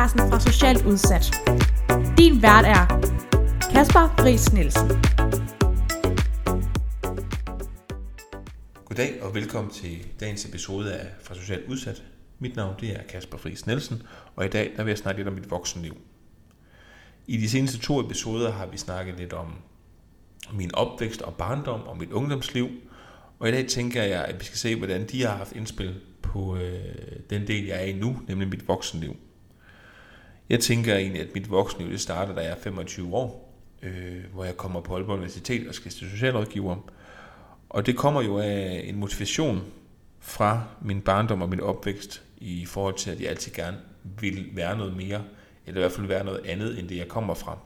podcasten fra Socialt Udsat. Din vært er Kasper Friis Nielsen. Goddag og velkommen til dagens episode af Fra Socialt Udsat. Mit navn det er Kasper Friis Nielsen, og i dag der vil jeg snakke lidt om mit voksenliv. I de seneste to episoder har vi snakket lidt om min opvækst og barndom og mit ungdomsliv, og i dag tænker jeg, at vi skal se, hvordan de har haft indspil på øh, den del, jeg er i nu, nemlig mit voksenliv. Jeg tænker egentlig, at mit voksenliv det starter, da jeg er 25 år, øh, hvor jeg kommer på Aalborg Universitet og skal til socialrådgiver. Og det kommer jo af en motivation fra min barndom og min opvækst i forhold til, at jeg altid gerne vil være noget mere, eller i hvert fald være noget andet, end det jeg kommer fra.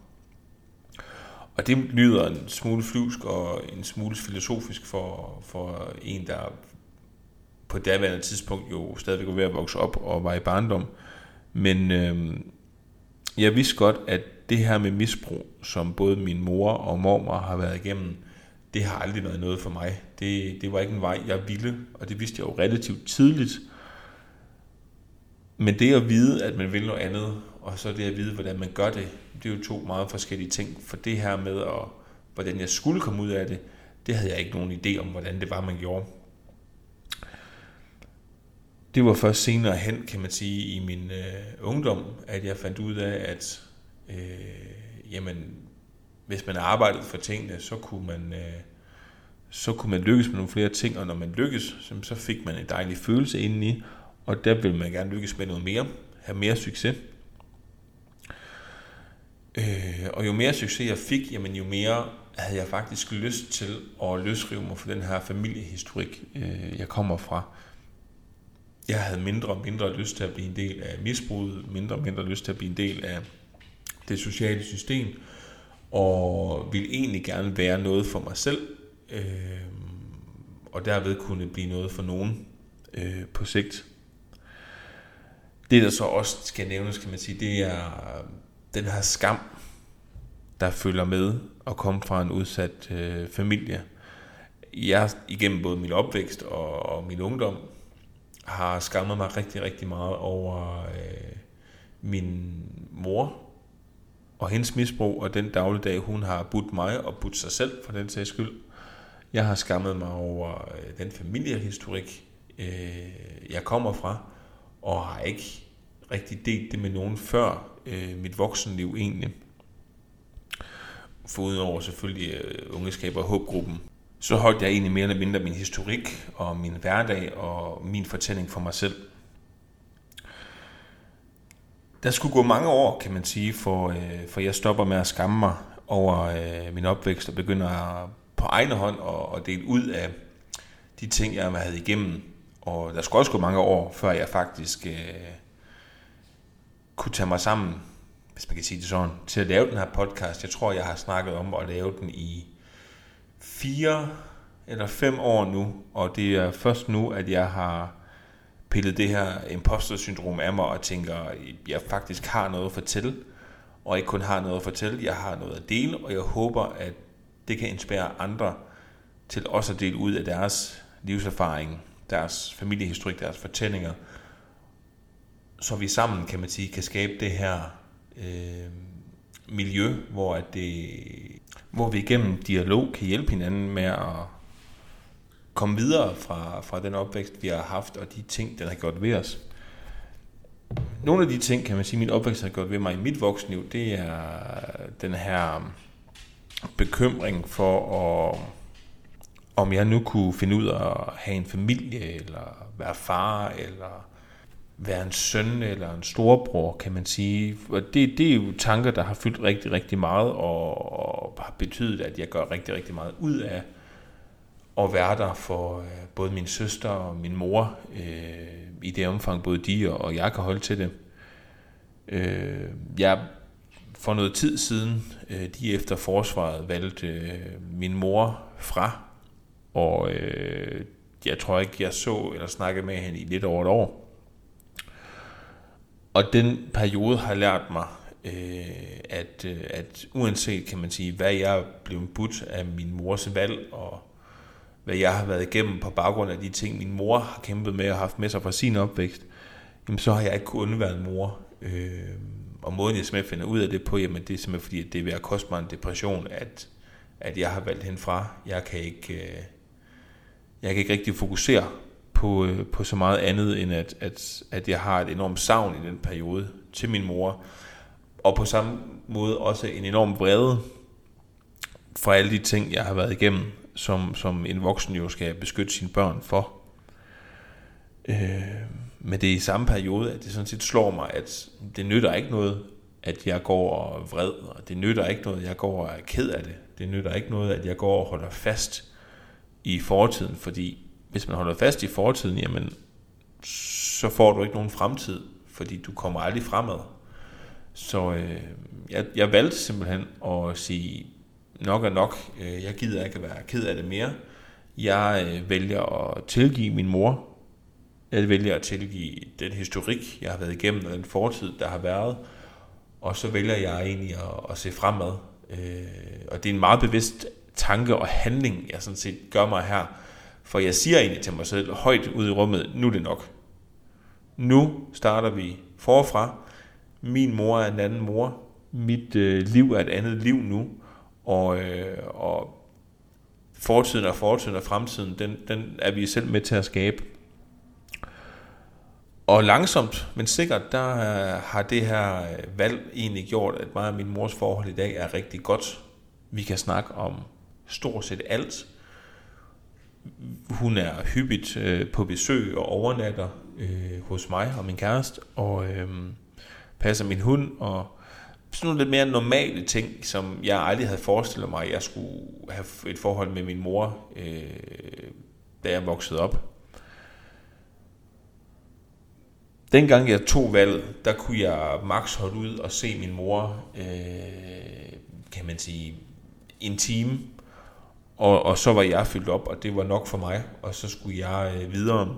Og det lyder en smule flyvsk og en smule filosofisk for, for en, der på daværende tidspunkt jo stadigvæk var ved at vokse op og var i barndom. Men øh, jeg vidste godt, at det her med misbrug, som både min mor og mormor har været igennem, det har aldrig været noget for mig. Det, det var ikke en vej, jeg ville, og det vidste jeg jo relativt tidligt. Men det at vide, at man vil noget andet, og så det at vide, hvordan man gør det, det er jo to meget forskellige ting. For det her med, at, hvordan jeg skulle komme ud af det, det havde jeg ikke nogen idé om, hvordan det var, man gjorde. Det var først senere hen, kan man sige, i min øh, ungdom, at jeg fandt ud af, at øh, jamen, hvis man arbejdede for tingene, så kunne man, øh, så kunne man lykkes med nogle flere ting, og når man lykkes, så fik man en dejlig følelse indeni, og der vil man gerne lykkes med noget mere, have mere succes. Øh, og jo mere succes jeg fik, jamen jo mere havde jeg faktisk lyst til at løsrive mig fra den her familiehistorik, øh, jeg kommer fra. Jeg havde mindre og mindre lyst til at blive en del af misbruget, mindre og mindre lyst til at blive en del af det sociale system, og ville egentlig gerne være noget for mig selv, øh, og derved kunne blive noget for nogen øh, på sigt. Det, der så også skal nævnes, kan man sige, det er den her skam, der følger med at komme fra en udsat øh, familie. Jeg igennem både min opvækst og, og min ungdom har skammet mig rigtig, rigtig meget over øh, min mor og hendes misbrug og den dagligdag, hun har budt mig og budt sig selv for den sags skyld. Jeg har skammet mig over øh, den familiehistorik, øh, jeg kommer fra, og har ikke rigtig delt det med nogen før øh, mit voksenliv egentlig. Foruden over selvfølgelig øh, ungeskab og håbgruppen. Så holdt jeg egentlig mere eller mindre min historik og min hverdag og min fortælling for mig selv. Der skulle gå mange år, kan man sige, for, øh, for jeg stopper med at skamme mig over øh, min opvækst og begynder at, på egen hånd at, at dele ud af de ting, jeg havde igennem. Og der skulle også gå mange år, før jeg faktisk øh, kunne tage mig sammen, hvis man kan sige det sådan, til at lave den her podcast. Jeg tror, jeg har snakket om at lave den i fire eller fem år nu, og det er først nu, at jeg har pillet det her imposter-syndrom af mig og tænker, at jeg faktisk har noget at fortælle, og ikke kun har noget at fortælle, jeg har noget at dele, og jeg håber, at det kan inspirere andre til også at dele ud af deres livserfaring, deres familiehistorik, deres fortællinger, så vi sammen, kan man sige, kan skabe det her øh, miljø, hvor, at det, hvor vi igennem dialog kan hjælpe hinanden med at komme videre fra, fra den opvækst, vi har haft, og de ting, den har gjort ved os. Nogle af de ting, kan man sige, min opvækst har gjort ved mig i mit voksenliv, det er den her bekymring for, at, om jeg nu kunne finde ud af at have en familie, eller være far, eller være en søn eller en storbror, kan man sige. Og det, det er jo tanker, der har fyldt rigtig, rigtig meget, og, og har betydet, at jeg gør rigtig, rigtig meget ud af at være der for øh, både min søster og min mor, øh, i det omfang både de og, og jeg kan holde til det. Øh, jeg for noget tid siden, øh, de efter forsvaret, valgte øh, min mor fra, og øh, jeg tror ikke, jeg så eller snakkede med hende i lidt over et år. Og den periode har lært mig, øh, at, øh, at uanset kan man sige, hvad jeg er blevet budt af min mors valg, og hvad jeg har været igennem på baggrund af de ting, min mor har kæmpet med og haft med sig fra sin opvækst, jamen så har jeg ikke kunnet undvære en mor. Øh, og måden jeg simpelthen finder ud af det på, jamen det er simpelthen fordi, at det er ved at koste mig en depression, at, at jeg har valgt hende fra. Jeg kan ikke, øh, jeg kan ikke rigtig fokusere på, øh, på så meget andet, end at, at, at jeg har et enormt savn i den periode til min mor. Og på samme måde også en enorm vrede for alle de ting, jeg har været igennem, som, som en voksen jo skal beskytte sine børn for. Øh, men det er i samme periode, at det sådan set slår mig, at det nytter ikke noget, at jeg går og vred, og det nytter ikke noget, at jeg går og er ked af det. Det nytter ikke noget, at jeg går og holder fast i fortiden, fordi hvis man holder fast i fortiden, jamen, så får du ikke nogen fremtid, fordi du kommer aldrig fremad. Så øh, jeg, jeg valgte simpelthen at sige, nok er nok, øh, jeg gider ikke at være ked af det mere. Jeg øh, vælger at tilgive min mor. Jeg vælger at tilgive den historik, jeg har været igennem, og den fortid, der har været. Og så vælger jeg egentlig at, at se fremad. Øh, og det er en meget bevidst tanke og handling, jeg sådan set gør mig her. For jeg siger egentlig til mig selv højt ud i rummet, nu er det nok. Nu starter vi forfra. Min mor er en anden mor. Mit øh, liv er et andet liv nu. Og, øh, og fortiden og fortiden og fremtiden, den, den er vi selv med til at skabe. Og langsomt, men sikkert, der øh, har det her øh, valg egentlig gjort, at mig og min mors forhold i dag er rigtig godt. Vi kan snakke om stort set alt. Hun er hyppigt øh, på besøg og overnatter øh, hos mig og min kæreste, og øh, passer min hund, og sådan nogle lidt mere normale ting, som jeg aldrig havde forestillet mig, at jeg skulle have et forhold med min mor, øh, da jeg voksede op. Dengang jeg tog valget, der kunne jeg max holde ud og se min mor, øh, kan man sige, en time, og, og så var jeg fyldt op, og det var nok for mig, og så skulle jeg øh, videre.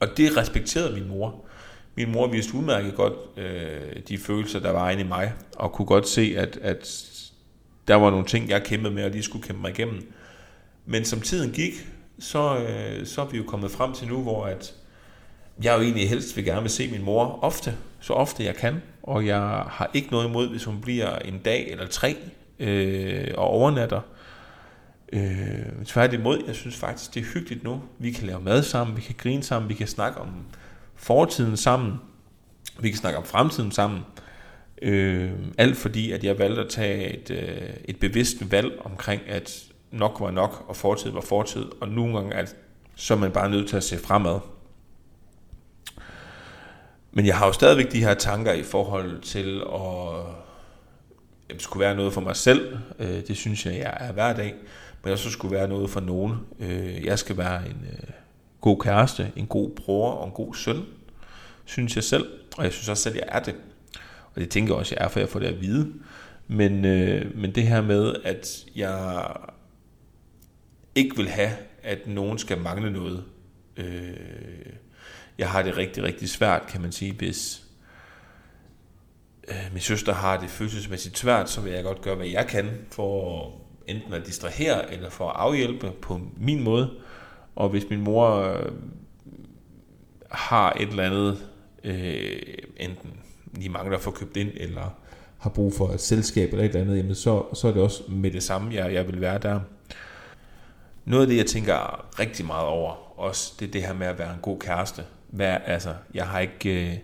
Og det respekterede min mor. Min mor vidste udmærket godt øh, de følelser, der var inde i mig, og kunne godt se, at, at der var nogle ting, jeg kæmpede med, og de skulle kæmpe mig igennem. Men som tiden gik, så, øh, så er vi jo kommet frem til nu, hvor at jeg jo egentlig helst vil gerne vil se min mor ofte, så ofte jeg kan, og jeg har ikke noget imod, hvis hun bliver en dag eller tre øh, og overnatter. Øh, Øh, tværtimod, jeg synes faktisk, det er hyggeligt nu. Vi kan lave mad sammen, vi kan grine sammen, vi kan snakke om fortiden sammen, vi kan snakke om fremtiden sammen. Øh, alt fordi, at jeg valgte at tage et, øh, et bevidst valg omkring, at nok var nok, og fortid var fortid, og nogle gange er, så er man bare nødt til at se fremad. Men jeg har jo stadigvæk de her tanker i forhold til at jamen, skulle være noget for mig selv. Øh, det synes jeg, jeg er hver dag. Men også skulle være noget for nogen. Øh, jeg skal være en øh, god kæreste, en god bror og en god søn, synes jeg selv. Og jeg synes også selv, jeg er det. Og det tænker jeg også, jeg er, for jeg får det at vide. Men, øh, men det her med, at jeg ikke vil have, at nogen skal mangle noget. Øh, jeg har det rigtig, rigtig svært, kan man sige, hvis øh, min søster har det følelsesmæssigt svært, så vil jeg godt gøre, hvad jeg kan for enten at distrahere eller for at afhjælpe på min måde. Og hvis min mor øh, har et eller andet, øh, enten lige mangler at få købt ind, eller har brug for et selskab eller et eller andet, jamen så, så er det også med det samme, jeg, jeg vil være der. Noget af det, jeg tænker rigtig meget over, også det er det her med at være en god kæreste. Hvad, altså, jeg har ikke, øh,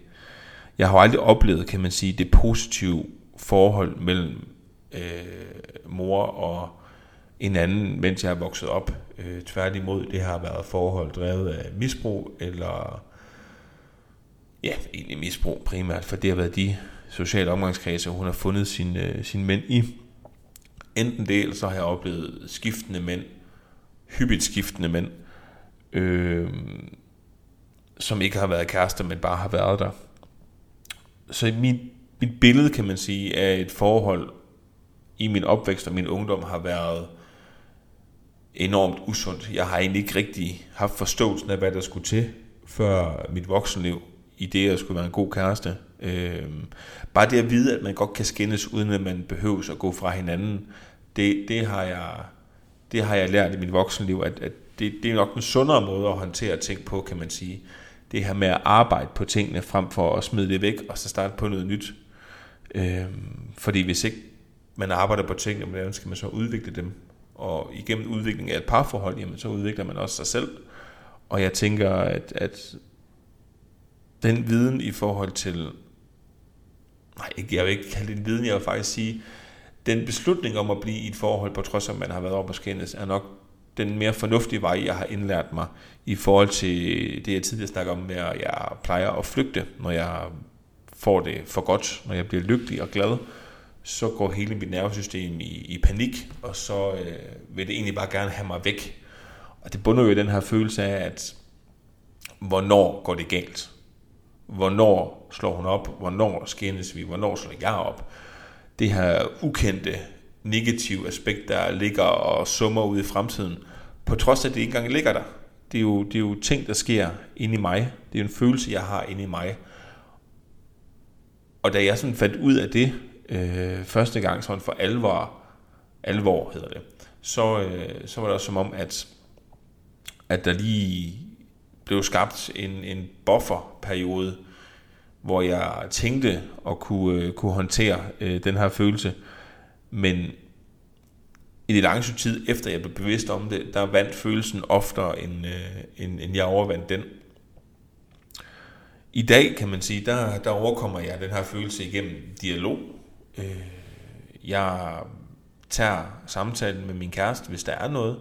jeg har aldrig oplevet, kan man sige, det positive forhold mellem øh, mor og en anden, mens jeg er vokset op. Øh, tværtimod, det har været forhold drevet af misbrug, eller ja, egentlig misbrug primært, for det har været de sociale omgangskredse, hun har fundet sin, øh, sin mænd i. Enten det, eller så har jeg oplevet skiftende mænd, hyppigt skiftende mænd, øh, som ikke har været kærester, men bare har været der. Så mit, mit billede, kan man sige, af et forhold i min opvækst og min ungdom har været enormt usundt. Jeg har egentlig ikke rigtig haft forståelsen af, hvad der skulle til før mit voksenliv, i det, at jeg skulle være en god kæreste. Øh, bare det at vide, at man godt kan skændes, uden at man behøves at gå fra hinanden, det, det, har, jeg, det har jeg lært i mit voksenliv, at, at det, det er nok en sundere måde at håndtere ting på, kan man sige. det her med at arbejde på tingene, frem for at smide det væk, og så starte på noget nyt. Øh, fordi hvis ikke man arbejder på tingene, hvordan skal man så udvikle dem? Og igennem udviklingen af et parforhold, jamen, så udvikler man også sig selv. Og jeg tænker, at, at den viden i forhold til, nej, jeg vil ikke kalde det en viden, jeg vil faktisk sige, den beslutning om at blive i et forhold, på trods af, at man har været op og skændes, er nok den mere fornuftige vej, jeg har indlært mig i forhold til det, jeg tidligere snakker om, med at jeg plejer at flygte, når jeg får det for godt, når jeg bliver lykkelig og glad, så går hele mit nervesystem i, i panik, og så øh, vil det egentlig bare gerne have mig væk. Og det bunder jo i den her følelse af, at hvornår går det galt? Hvornår slår hun op? Hvornår skændes vi? Hvornår slår jeg op? Det her ukendte negative aspekt, der ligger og summer ud i fremtiden, på trods af, at det ikke engang ligger der. Det er, jo, det er jo ting, der sker inde i mig. Det er en følelse, jeg har inde i mig. Og da jeg sådan fandt ud af det øh, første gang, sådan for alvor, alvor hedder det, så, øh, så var det som om, at, at der lige blev skabt en, en bufferperiode, hvor jeg tænkte at kunne, øh, kunne håndtere øh, den her følelse. Men i det lange tid efter jeg blev bevidst om det, der vandt følelsen oftere, end, øh, end, end jeg overvandt den. I dag, kan man sige, der, der overkommer jeg den her følelse igennem dialog. Øh, jeg tager samtalen med min kæreste, hvis der er noget.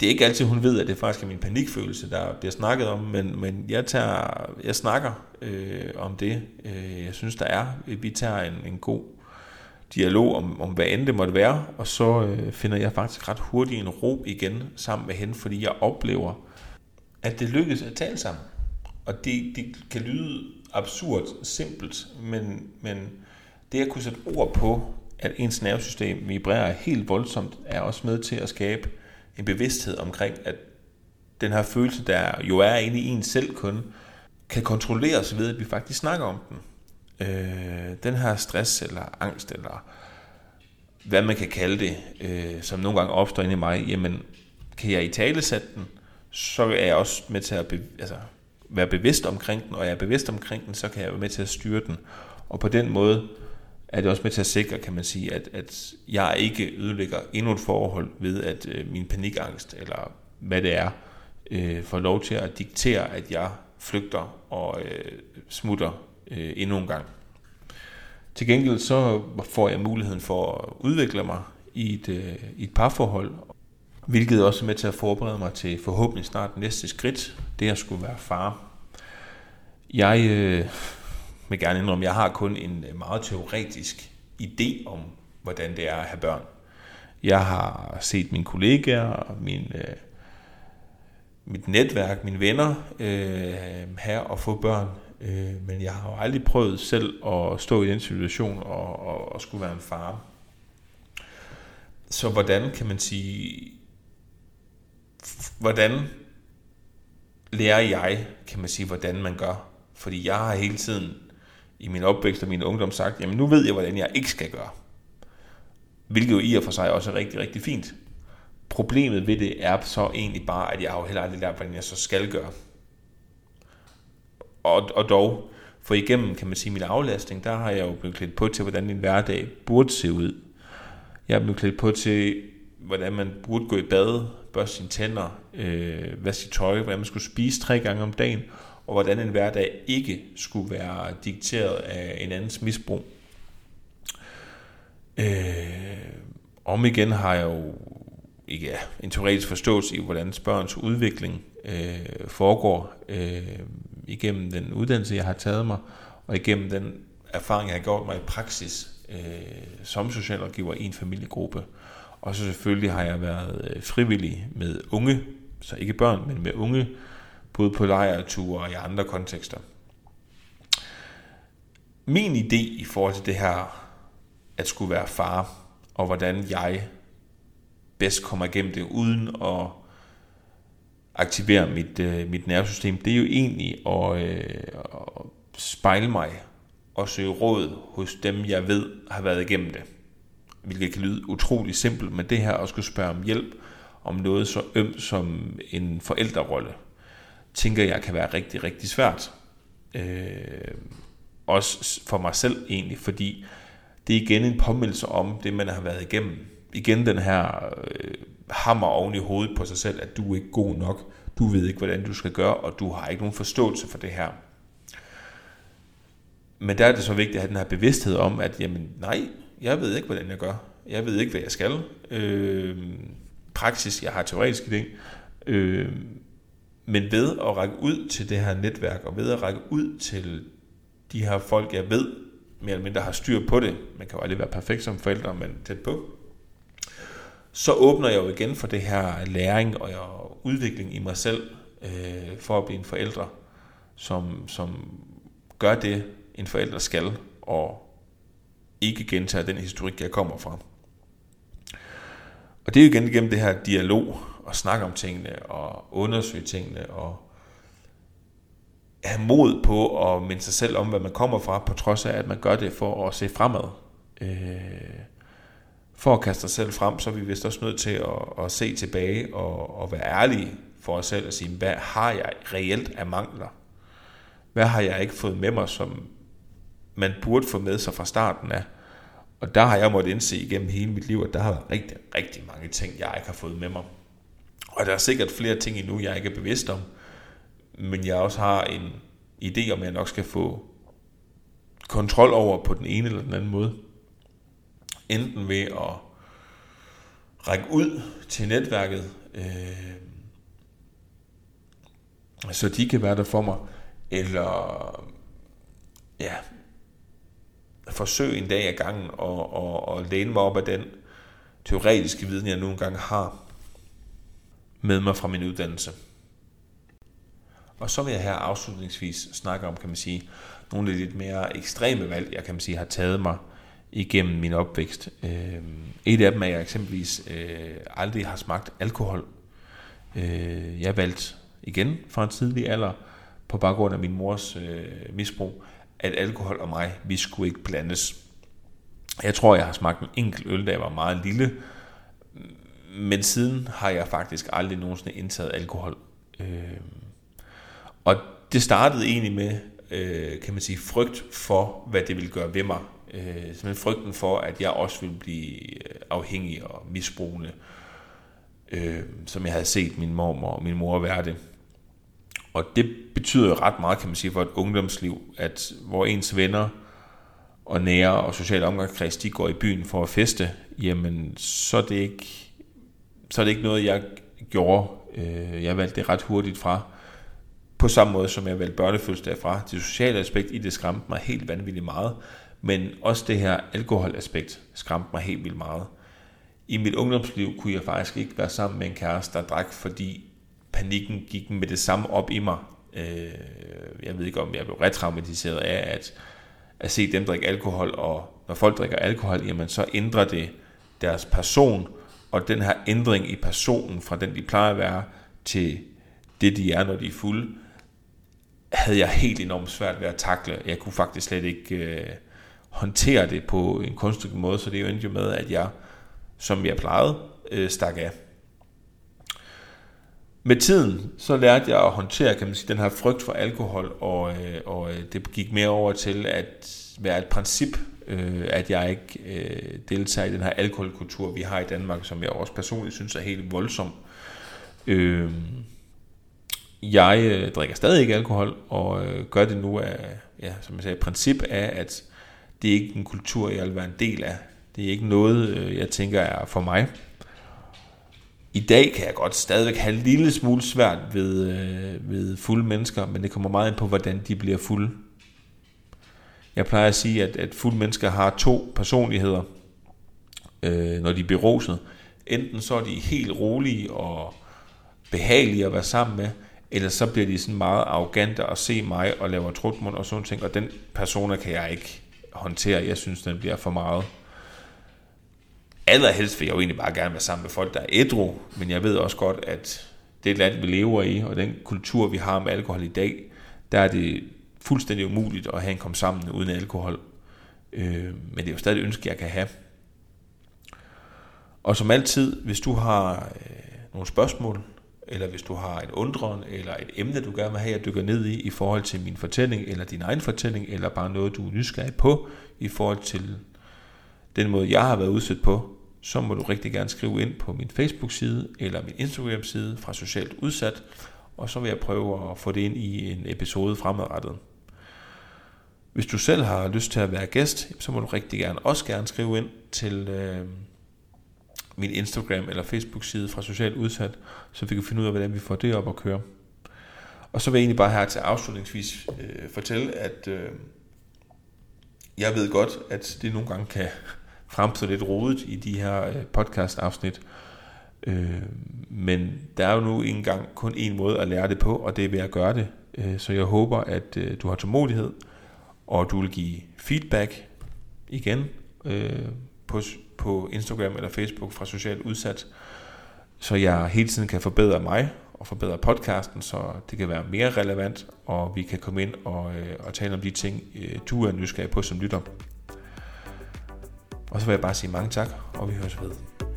Det er ikke altid, hun ved, at det faktisk er min panikfølelse, der bliver snakket om, men, men jeg, tager, jeg snakker øh, om det. Øh, jeg synes, der er. Vi tager en, en god dialog om, om hvad end det måtte være, og så øh, finder jeg faktisk ret hurtigt en ro igen sammen med hende, fordi jeg oplever, at det lykkes at tale sammen. Og det, det kan lyde absurd simpelt, men, men det at kunne sætte ord på, at ens nervesystem vibrerer helt voldsomt, er også med til at skabe en bevidsthed omkring, at den her følelse, der jo er inde i en selv kun, kan kontrolleres ved, at vi faktisk snakker om den. Øh, den her stress eller angst, eller hvad man kan kalde det, øh, som nogle gange opstår inde i mig, jamen kan jeg i tale sætte den, så er jeg også med til at be, altså, være bevidst omkring den, og jeg er bevidst omkring den, så kan jeg være med til at styre den. Og på den måde er det også med til at sikre, kan man sige, at, at jeg ikke ødelægger endnu et forhold ved, at øh, min panikangst, eller hvad det er, øh, får lov til at diktere, at jeg flygter og øh, smutter øh, endnu en gang. Til gengæld så får jeg muligheden for at udvikle mig i et, øh, i et parforhold, hvilket også er med til at forberede mig til forhåbentlig snart næste skridt, det at skulle være far. Jeg øh, vil gerne indrømme, jeg har kun en øh, meget teoretisk idé om, hvordan det er at have børn. Jeg har set mine kollegaer, min, øh, mit netværk, mine venner øh, have og få børn. Øh, men jeg har jo aldrig prøvet selv at stå i den situation og, og, og skulle være en far. Så hvordan kan man sige, hvordan lærer jeg, kan man sige, hvordan man gør? Fordi jeg har hele tiden i min opvækst og min ungdom sagt, jamen nu ved jeg, hvordan jeg ikke skal gøre. Hvilket jo i og for sig også er rigtig, rigtig fint. Problemet ved det er så egentlig bare, at jeg har jo heller aldrig lært, hvordan jeg så skal gøre og, og dog, for igennem, kan man sige, min aflastning, der har jeg jo blevet klædt på til, hvordan min hverdag burde se ud. Jeg er blevet klædt på til, hvordan man burde gå i bad, børste sine tænder, øh, vaske sit tøj, hvordan man skulle spise tre gange om dagen, og hvordan en hverdag ikke skulle være dikteret af en andens misbrug. Øh, om igen har jeg jo ikke ja, en teoretisk forståelse i, hvordan børns udvikling øh, foregår. Øh, igennem den uddannelse, jeg har taget mig, og igennem den erfaring, jeg har gjort mig i praksis øh, som socialrådgiver i en familiegruppe. Og så selvfølgelig har jeg været øh, frivillig med unge, så ikke børn, men med unge, både på lejreture og i andre kontekster. Min idé i forhold til det her, at skulle være far, og hvordan jeg bedst kommer igennem det, uden at aktivere mit, øh, mit nervesystem, det er jo egentlig at, øh, at spejle mig og søge råd hos dem, jeg ved har været igennem det. Hvilket kan lyde utrolig simpelt, men det her at skulle spørge om hjælp om noget så ømt som en forældrerolle tænker jeg kan være rigtig, rigtig svært. Øh, også for mig selv egentlig, fordi det er igen en påmindelse om det, man har været igennem. Igen den her øh, hammer oven i hovedet på sig selv, at du er ikke god nok, du ved ikke, hvordan du skal gøre, og du har ikke nogen forståelse for det her. Men der er det så vigtigt at have den her bevidsthed om, at jamen, nej, jeg ved ikke, hvordan jeg gør. Jeg ved ikke, hvad jeg skal. Øh, praksis, jeg har teoretisk ting. Øh, men ved at række ud til det her netværk, og ved at række ud til de her folk, jeg ved, mere eller mindre har styr på det, man kan jo aldrig være perfekt som forældre, men tæt på, så åbner jeg jo igen for det her læring og udvikling i mig selv, øh, for at blive en forælder, som, som gør det, en forælder skal, og ikke gentager den historik, jeg kommer fra. Og det er jo igen gennem det her dialog, og snakke om tingene, og undersøge tingene, og have mod på at minde sig selv om, hvad man kommer fra, på trods af, at man gør det for at se fremad. Øh, for at kaste sig selv frem, så er vi vist også nødt til at, at se tilbage og, og være ærlige for os selv og sige, hvad har jeg reelt af mangler? Hvad har jeg ikke fået med mig, som man burde få med sig fra starten af? Og der har jeg måttet indse igennem hele mit liv, at der har været rigtig, rigtig mange ting, jeg ikke har fået med mig. Og der er sikkert flere ting endnu, jeg ikke er bevidst om, men jeg også har en idé om, at jeg nok skal få kontrol over på den ene eller den anden måde. Enten ved at række ud til netværket, øh, så de kan være der for mig, eller ja, forsøge en dag ad gangen og, og, og læne mig op af den teoretiske viden, jeg nu engang har med mig fra min uddannelse. Og så vil jeg her afslutningsvis snakke om, kan man sige, nogle af de lidt mere ekstreme valg, jeg kan man sige, har taget mig igennem min opvækst. Øh, et af dem er, at jeg eksempelvis øh, aldrig har smagt alkohol. Øh, jeg valgte igen fra en tidlig alder, på baggrund af min mors øh, misbrug, at alkohol og mig, vi skulle ikke blandes. Jeg tror, jeg har smagt en enkelt øl, da jeg var meget lille, men siden har jeg faktisk aldrig nogensinde indtaget alkohol. Øh, og det startede egentlig med, øh, kan man sige, frygt for, hvad det ville gøre ved mig. Øh, simpelthen frygten for, at jeg også ville blive øh, afhængig og misbrugende, øh, som jeg havde set min mormor og min mor være det. Og det betyder jo ret meget, kan man sige, for et ungdomsliv, at hvor ens venner og nære og sociale omgangskreds, de går i byen for at feste, jamen så er det ikke, så er det ikke noget, jeg gjorde. Øh, jeg valgte det ret hurtigt fra. På samme måde som jeg valgte børnefødselsdag fra. Det sociale aspekt i det skræmte mig helt vanvittigt meget. Men også det her alkoholaspekt skræmte mig helt vildt meget. I mit ungdomsliv kunne jeg faktisk ikke være sammen med en kæreste, der drak, fordi panikken gik med det samme op i mig. Øh, jeg ved ikke, om jeg blev retraumatiseret af at, at se dem drikke alkohol, og når folk drikker alkohol, jamen så ændrer det deres person, og den her ændring i personen fra den, de plejer at være, til det, de er, når de er fulde, havde jeg helt enormt svært ved at takle. Jeg kunne faktisk slet ikke øh, håndtere det på en konstruktiv måde, så det endte jo med, at jeg, som jeg plejede, øh, stak af. Med tiden, så lærte jeg at håndtere, kan man sige, den her frygt for alkohol, og, øh, og øh, det gik mere over til at være et princip, øh, at jeg ikke øh, deltager i den her alkoholkultur, vi har i Danmark, som jeg også personligt synes er helt voldsom. Øh, jeg øh, drikker stadig ikke alkohol, og øh, gør det nu af, ja, som jeg sagde, princip af, at det er ikke en kultur, jeg vil være en del af. Det er ikke noget, øh, jeg tænker er for mig. I dag kan jeg godt stadigvæk have en lille smule svært ved, øh, ved fulde mennesker, men det kommer meget ind på, hvordan de bliver fulde. Jeg plejer at sige, at, at fulde mennesker har to personligheder, øh, når de er beruset. Enten så er de helt rolige og behagelige at være sammen med, eller så bliver de sådan meget arrogante og se mig og laver trutmund og sådan ting, og den persona kan jeg ikke håndtere. Jeg synes, den bliver for meget. Allerhelst vil jeg jo egentlig bare gerne være sammen med folk, der er ædru, men jeg ved også godt, at det land, vi lever i, og den kultur, vi har med alkohol i dag, der er det fuldstændig umuligt at have en kom sammen uden alkohol. Øh, men det er jo stadig et ønske, jeg kan have. Og som altid, hvis du har øh, nogle spørgsmål, eller hvis du har en undren, eller et emne, du gerne vil have, jeg dykker ned i, i forhold til min fortælling, eller din egen fortælling, eller bare noget, du er nysgerrig på, i forhold til den måde, jeg har været udsat på, så må du rigtig gerne skrive ind på min Facebook-side, eller min Instagram-side fra Socialt Udsat, og så vil jeg prøve at få det ind i en episode fremadrettet. Hvis du selv har lyst til at være gæst, så må du rigtig gerne også gerne skrive ind til øh, min Instagram eller Facebook side fra Socialt Udsat, så vi kan finde ud af, hvordan vi får det op at køre. Og så vil jeg egentlig bare her til afslutningsvis øh, fortælle, at øh, jeg ved godt, at det nogle gange kan fremstå lidt rodet i de her øh, podcast-afsnit. Øh, men der er jo nu engang kun en måde at lære det på, og det er ved at gøre det. Øh, så jeg håber, at øh, du har tålmodighed, og du vil give feedback igen øh, på, på Instagram eller Facebook fra Socialt Udsat, så jeg hele tiden kan forbedre mig og forbedre podcasten, så det kan være mere relevant, og vi kan komme ind og, øh, og tale om de ting, øh, du er nysgerrig på som lytter. Og så vil jeg bare sige mange tak, og vi høres ved.